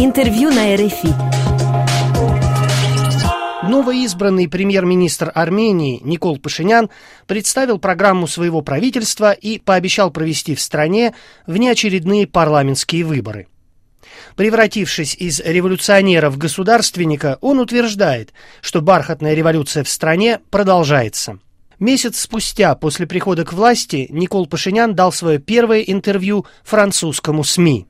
Интервью на РФИ. Новоизбранный премьер-министр Армении Никол Пашинян представил программу своего правительства и пообещал провести в стране внеочередные парламентские выборы. Превратившись из революционера в государственника, он утверждает, что бархатная революция в стране продолжается. Месяц спустя после прихода к власти Никол Пашинян дал свое первое интервью французскому СМИ.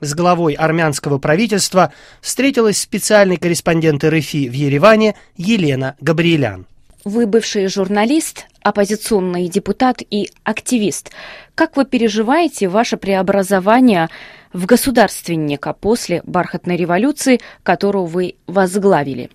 С главой армянского правительства встретилась специальный корреспондент РФИ в Ереване Елена Габриэлян. Вы бывший журналист, оппозиционный депутат и активист. Как вы переживаете ваше преобразование в государственника после бархатной революции, которую вы возглавили.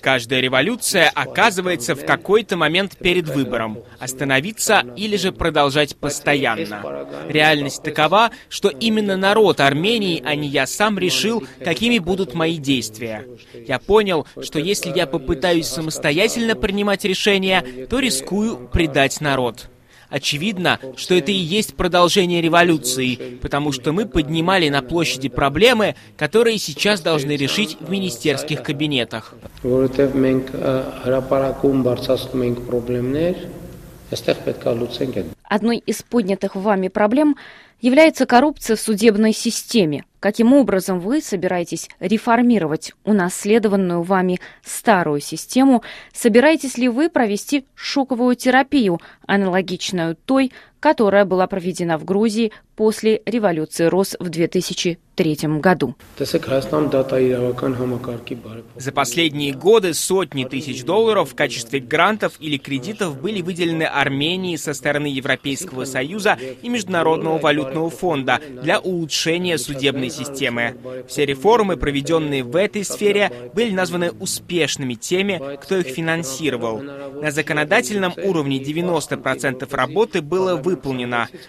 Каждая революция оказывается в какой-то момент перед выбором – остановиться или же продолжать постоянно. Реальность такова, что именно народ Армении, а не я сам, решил, какими будут мои действия. Я понял, что если я попытаюсь самостоятельно принимать решения, то рискую предать народ. Очевидно, что это и есть продолжение революции, потому что мы поднимали на площади проблемы, которые сейчас должны решить в министерских кабинетах. Одной из поднятых вами проблем является коррупция в судебной системе. Каким образом вы собираетесь реформировать унаследованную вами старую систему? Собираетесь ли вы провести шоковую терапию, аналогичную той, которая была проведена в Грузии после революции РОС в 2003 году. За последние годы сотни тысяч долларов в качестве грантов или кредитов были выделены Армении со стороны Европейского Союза и Международного валютного фонда для улучшения судебной системы. Все реформы, проведенные в этой сфере, были названы успешными теми, кто их финансировал. На законодательном уровне 90% работы было выполнено,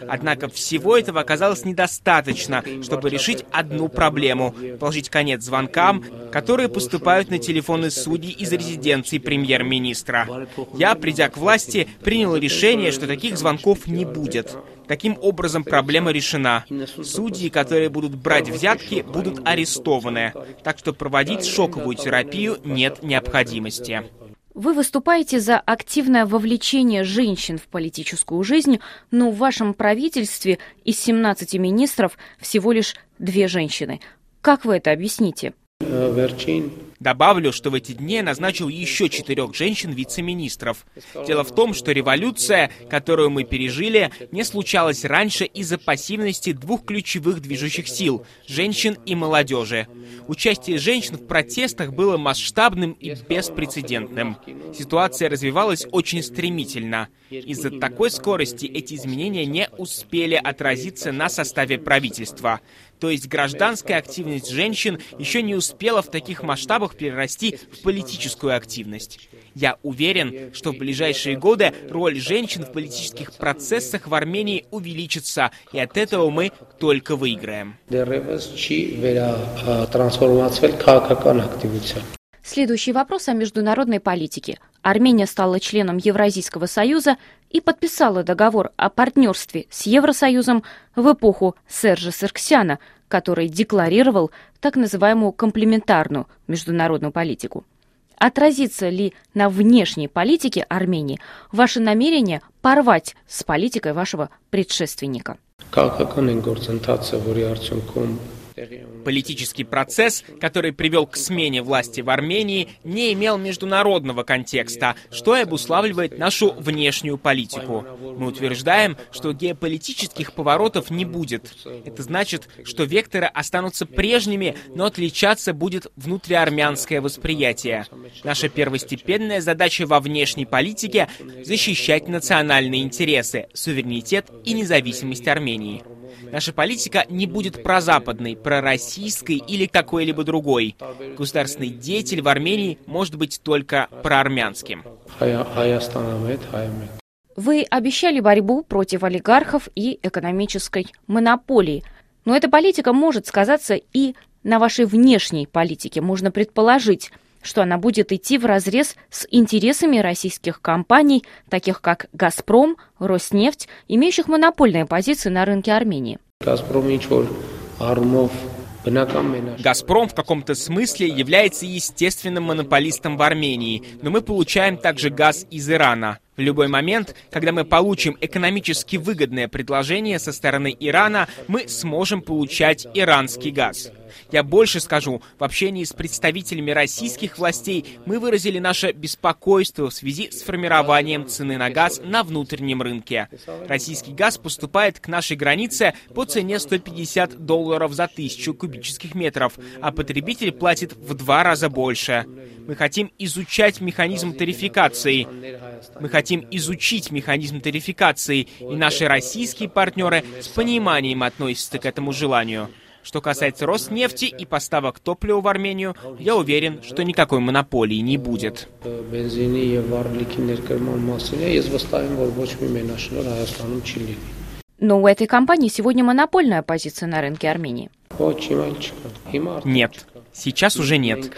однако всего этого оказалось недостаточно, чтобы решить одну проблему — положить конец звонкам, которые поступают на телефоны судей из резиденции премьер-министра. Я, придя к власти, принял решение, что таких звонков не будет. Таким образом, проблема решена. Судьи, которые будут брать взятки, будут арестованы. Так что проводить шоковую терапию нет необходимости. Вы выступаете за активное вовлечение женщин в политическую жизнь, но в вашем правительстве из 17 министров всего лишь две женщины. Как вы это объясните? Добавлю, что в эти дни я назначил еще четырех женщин-вице-министров. Дело в том, что революция, которую мы пережили, не случалась раньше из-за пассивности двух ключевых движущих сил – женщин и молодежи. Участие женщин в протестах было масштабным и беспрецедентным. Ситуация развивалась очень стремительно. Из-за такой скорости эти изменения не успели отразиться на составе правительства. То есть гражданская активность женщин еще не успела в таких масштабах перерасти в политическую активность. Я уверен, что в ближайшие годы роль женщин в политических процессах в Армении увеличится, и от этого мы только выиграем. Следующий вопрос о международной политике. Армения стала членом Евразийского союза и подписала договор о партнерстве с Евросоюзом в эпоху Сержа Сарксяна, который декларировал так называемую комплементарную международную политику. Отразится ли на внешней политике Армении ваше намерение порвать с политикой вашего предшественника? Политический процесс, который привел к смене власти в Армении, не имел международного контекста, что и обуславливает нашу внешнюю политику. Мы утверждаем, что геополитических поворотов не будет. Это значит, что векторы останутся прежними, но отличаться будет внутриармянское восприятие. Наша первостепенная задача во внешней политике — защищать национальные интересы, суверенитет и независимость Армении. Наша политика не будет прозападной, пророссийской или какой-либо другой. Государственный деятель в Армении может быть только проармянским. Вы обещали борьбу против олигархов и экономической монополии. Но эта политика может сказаться и на вашей внешней политике. Можно предположить, что она будет идти в разрез с интересами российских компаний, таких как «Газпром», «Роснефть», имеющих монопольные позиции на рынке Армении. «Газпром» в каком-то смысле является естественным монополистом в Армении, но мы получаем также газ из Ирана. В любой момент, когда мы получим экономически выгодное предложение со стороны Ирана, мы сможем получать иранский газ. Я больше скажу, в общении с представителями российских властей мы выразили наше беспокойство в связи с формированием цены на газ на внутреннем рынке. Российский газ поступает к нашей границе по цене 150 долларов за тысячу кубических метров, а потребитель платит в два раза больше. Мы хотим изучать механизм тарификации. Мы хотим изучить механизм тарификации, и наши российские партнеры с пониманием относятся к этому желанию. Что касается Роснефти и поставок топлива в Армению, я уверен, что никакой монополии не будет. Но у этой компании сегодня монопольная позиция на рынке Армении. Нет, Сейчас уже нет.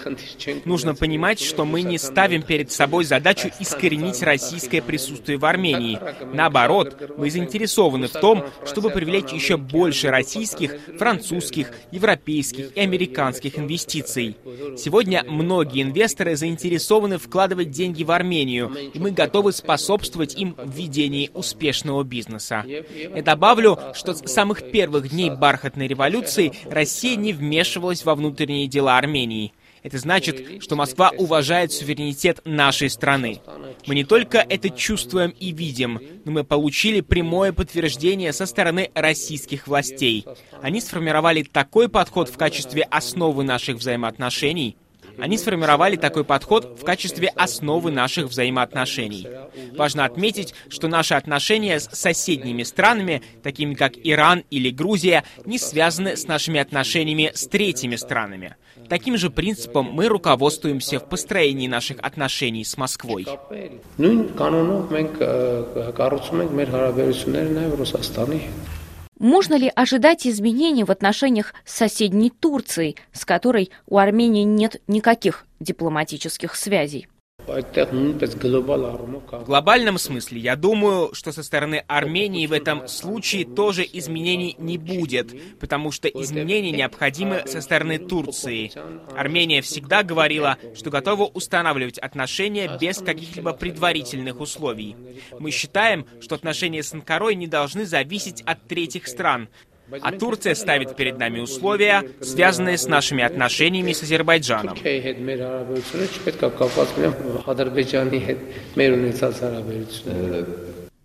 Нужно понимать, что мы не ставим перед собой задачу искоренить российское присутствие в Армении. Наоборот, мы заинтересованы в том, чтобы привлечь еще больше российских, французских, европейских и американских инвестиций. Сегодня многие инвесторы заинтересованы вкладывать деньги в Армению, и мы готовы способствовать им в ведении успешного бизнеса. Я добавлю, что с самых первых дней бархатной революции Россия не вмешивалась во внутренние дела дела Армении. Это значит, что Москва уважает суверенитет нашей страны. Мы не только это чувствуем и видим, но мы получили прямое подтверждение со стороны российских властей. Они сформировали такой подход в качестве основы наших взаимоотношений, они сформировали такой подход в качестве основы наших взаимоотношений. Важно отметить, что наши отношения с соседними странами, такими как Иран или Грузия, не связаны с нашими отношениями с третьими странами. Таким же принципом мы руководствуемся в построении наших отношений с Москвой. Можно ли ожидать изменений в отношениях с соседней Турцией, с которой у Армении нет никаких дипломатических связей? В глобальном смысле, я думаю, что со стороны Армении в этом случае тоже изменений не будет, потому что изменения необходимы со стороны Турции. Армения всегда говорила, что готова устанавливать отношения без каких-либо предварительных условий. Мы считаем, что отношения с Анкарой не должны зависеть от третьих стран, а Турция ставит перед нами условия, связанные с нашими отношениями с Азербайджаном.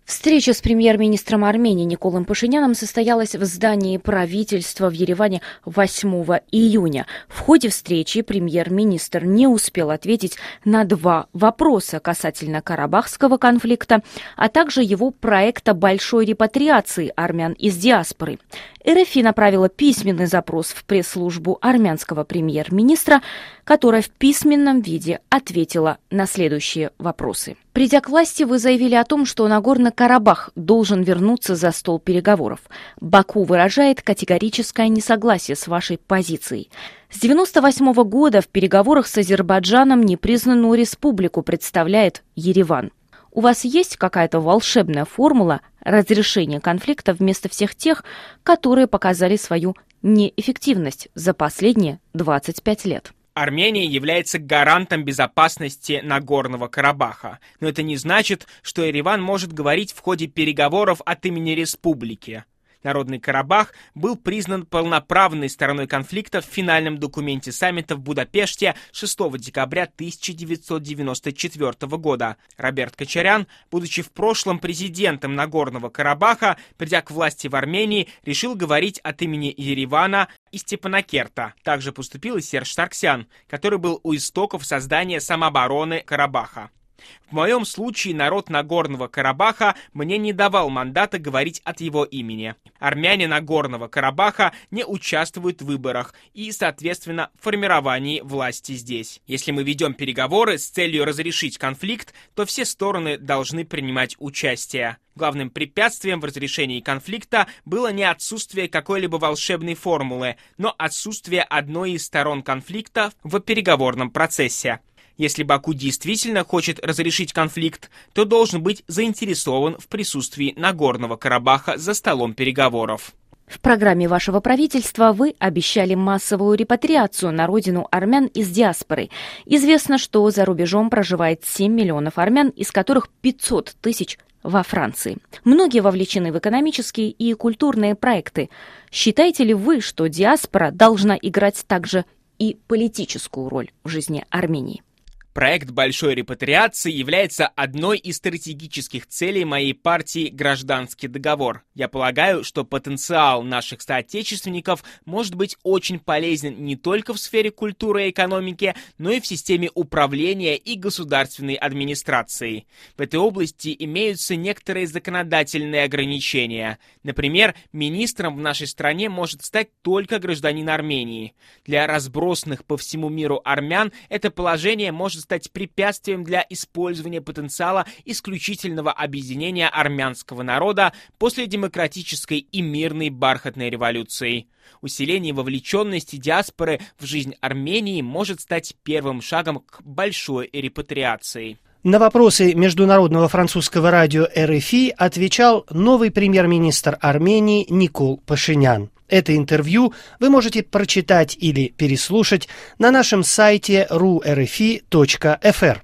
Встреча с премьер-министром Армении Николом Пашиняном состоялась в здании правительства в Ереване 8 июня. В ходе встречи премьер-министр не успел ответить на два вопроса касательно Карабахского конфликта, а также его проекта большой репатриации армян из диаспоры. РФИ направила письменный запрос в пресс-службу армянского премьер-министра, которая в письменном виде ответила на следующие вопросы. Придя к власти, вы заявили о том, что Нагорный Карабах должен вернуться за стол переговоров. Баку выражает категорическое несогласие с вашей позицией. С 1998 года в переговорах с Азербайджаном непризнанную республику представляет Ереван. У вас есть какая-то волшебная формула разрешения конфликта вместо всех тех, которые показали свою неэффективность за последние 25 лет? Армения является гарантом безопасности Нагорного Карабаха. Но это не значит, что Ереван может говорить в ходе переговоров от имени республики. Народный Карабах был признан полноправной стороной конфликта в финальном документе саммита в Будапеште 6 декабря 1994 года. Роберт Кочарян, будучи в прошлом президентом Нагорного Карабаха, придя к власти в Армении, решил говорить от имени Еревана и Степанакерта. Также поступил и Серж Сарксян, который был у истоков создания самообороны Карабаха. В моем случае народ Нагорного Карабаха мне не давал мандата говорить от его имени. Армяне Нагорного Карабаха не участвуют в выборах и, соответственно, в формировании власти здесь. Если мы ведем переговоры с целью разрешить конфликт, то все стороны должны принимать участие. Главным препятствием в разрешении конфликта было не отсутствие какой-либо волшебной формулы, но отсутствие одной из сторон конфликта в переговорном процессе. Если Баку действительно хочет разрешить конфликт, то должен быть заинтересован в присутствии Нагорного Карабаха за столом переговоров. В программе вашего правительства вы обещали массовую репатриацию на родину армян из диаспоры. Известно, что за рубежом проживает 7 миллионов армян, из которых 500 тысяч во Франции. Многие вовлечены в экономические и культурные проекты. Считаете ли вы, что диаспора должна играть также и политическую роль в жизни Армении? Проект большой репатриации является одной из стратегических целей моей партии «Гражданский договор». Я полагаю, что потенциал наших соотечественников может быть очень полезен не только в сфере культуры и экономики, но и в системе управления и государственной администрации. В этой области имеются некоторые законодательные ограничения. Например, министром в нашей стране может стать только гражданин Армении. Для разбросанных по всему миру армян это положение может стать препятствием для использования потенциала исключительного объединения армянского народа после демократической и мирной бархатной революции. Усиление вовлеченности диаспоры в жизнь Армении может стать первым шагом к большой репатриации. На вопросы международного французского радио РФИ отвечал новый премьер-министр Армении Никол Пашинян. Это интервью вы можете прочитать или переслушать на нашем сайте ru.rfi.fr.